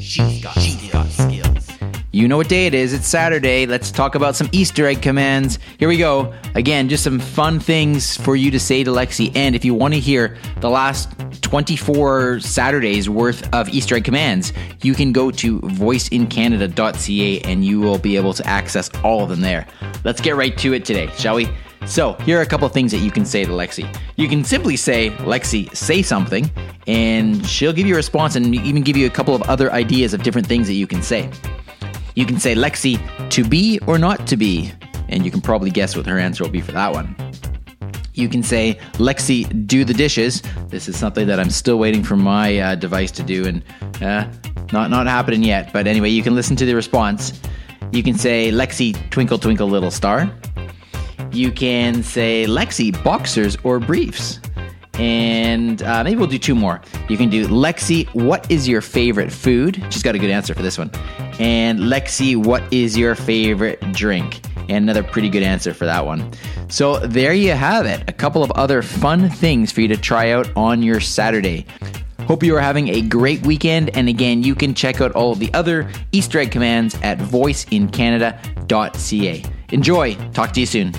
She's got, she's got skills. You know what day it is. It's Saturday. Let's talk about some Easter egg commands. Here we go. Again, just some fun things for you to say to Lexi. And if you want to hear the last 24 Saturdays worth of Easter egg commands, you can go to voiceincanada.ca and you will be able to access all of them there. Let's get right to it today, shall we? So, here are a couple things that you can say to Lexi. You can simply say, Lexi, say something, and she'll give you a response and even give you a couple of other ideas of different things that you can say. You can say, Lexi, to be or not to be, and you can probably guess what her answer will be for that one. You can say, Lexi, do the dishes. This is something that I'm still waiting for my uh, device to do, and uh, not not happening yet. But anyway, you can listen to the response. You can say, Lexi, twinkle twinkle little star. You can say, Lexi, boxers or briefs. And uh, maybe we'll do two more. You can do Lexi, what is your favorite food? She's got a good answer for this one. And Lexi, what is your favorite drink? And another pretty good answer for that one. So there you have it. A couple of other fun things for you to try out on your Saturday. Hope you are having a great weekend. And again, you can check out all of the other Easter egg commands at voiceincanada.ca. Enjoy. Talk to you soon.